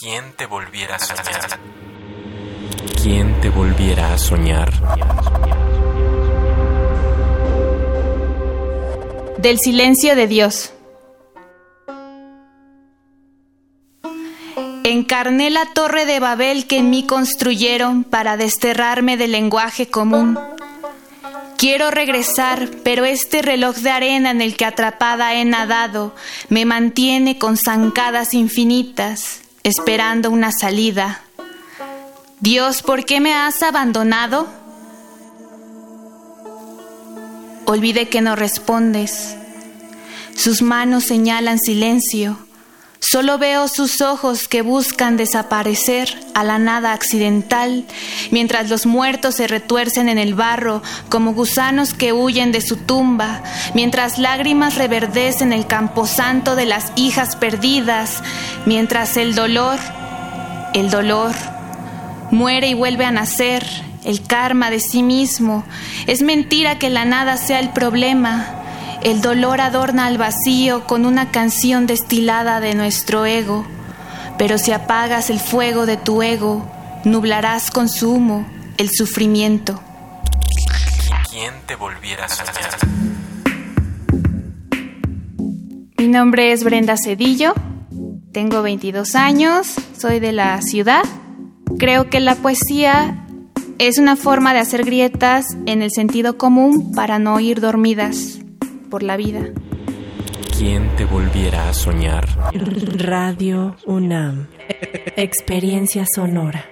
¿Quién te volviera a soñar? ¿Quién te volviera a soñar? Del silencio de Dios. Encarné la torre de Babel que en mí construyeron para desterrarme del lenguaje común. Quiero regresar, pero este reloj de arena en el que atrapada he nadado me mantiene con zancadas infinitas, esperando una salida. Dios, ¿por qué me has abandonado? Olvide que no respondes. Sus manos señalan silencio. Solo veo sus ojos que buscan desaparecer a la nada accidental, mientras los muertos se retuercen en el barro como gusanos que huyen de su tumba, mientras lágrimas reverdecen el camposanto de las hijas perdidas, mientras el dolor, el dolor, muere y vuelve a nacer, el karma de sí mismo. Es mentira que la nada sea el problema. El dolor adorna al vacío con una canción destilada de nuestro ego, pero si apagas el fuego de tu ego, nublarás con su humo el sufrimiento. ¿Quién te volviera a soñar? Mi nombre es Brenda Cedillo, tengo 22 años, soy de la ciudad. Creo que la poesía es una forma de hacer grietas en el sentido común para no ir dormidas por la vida. ¿Quién te volviera a soñar? Radio UNAM. Experiencia sonora.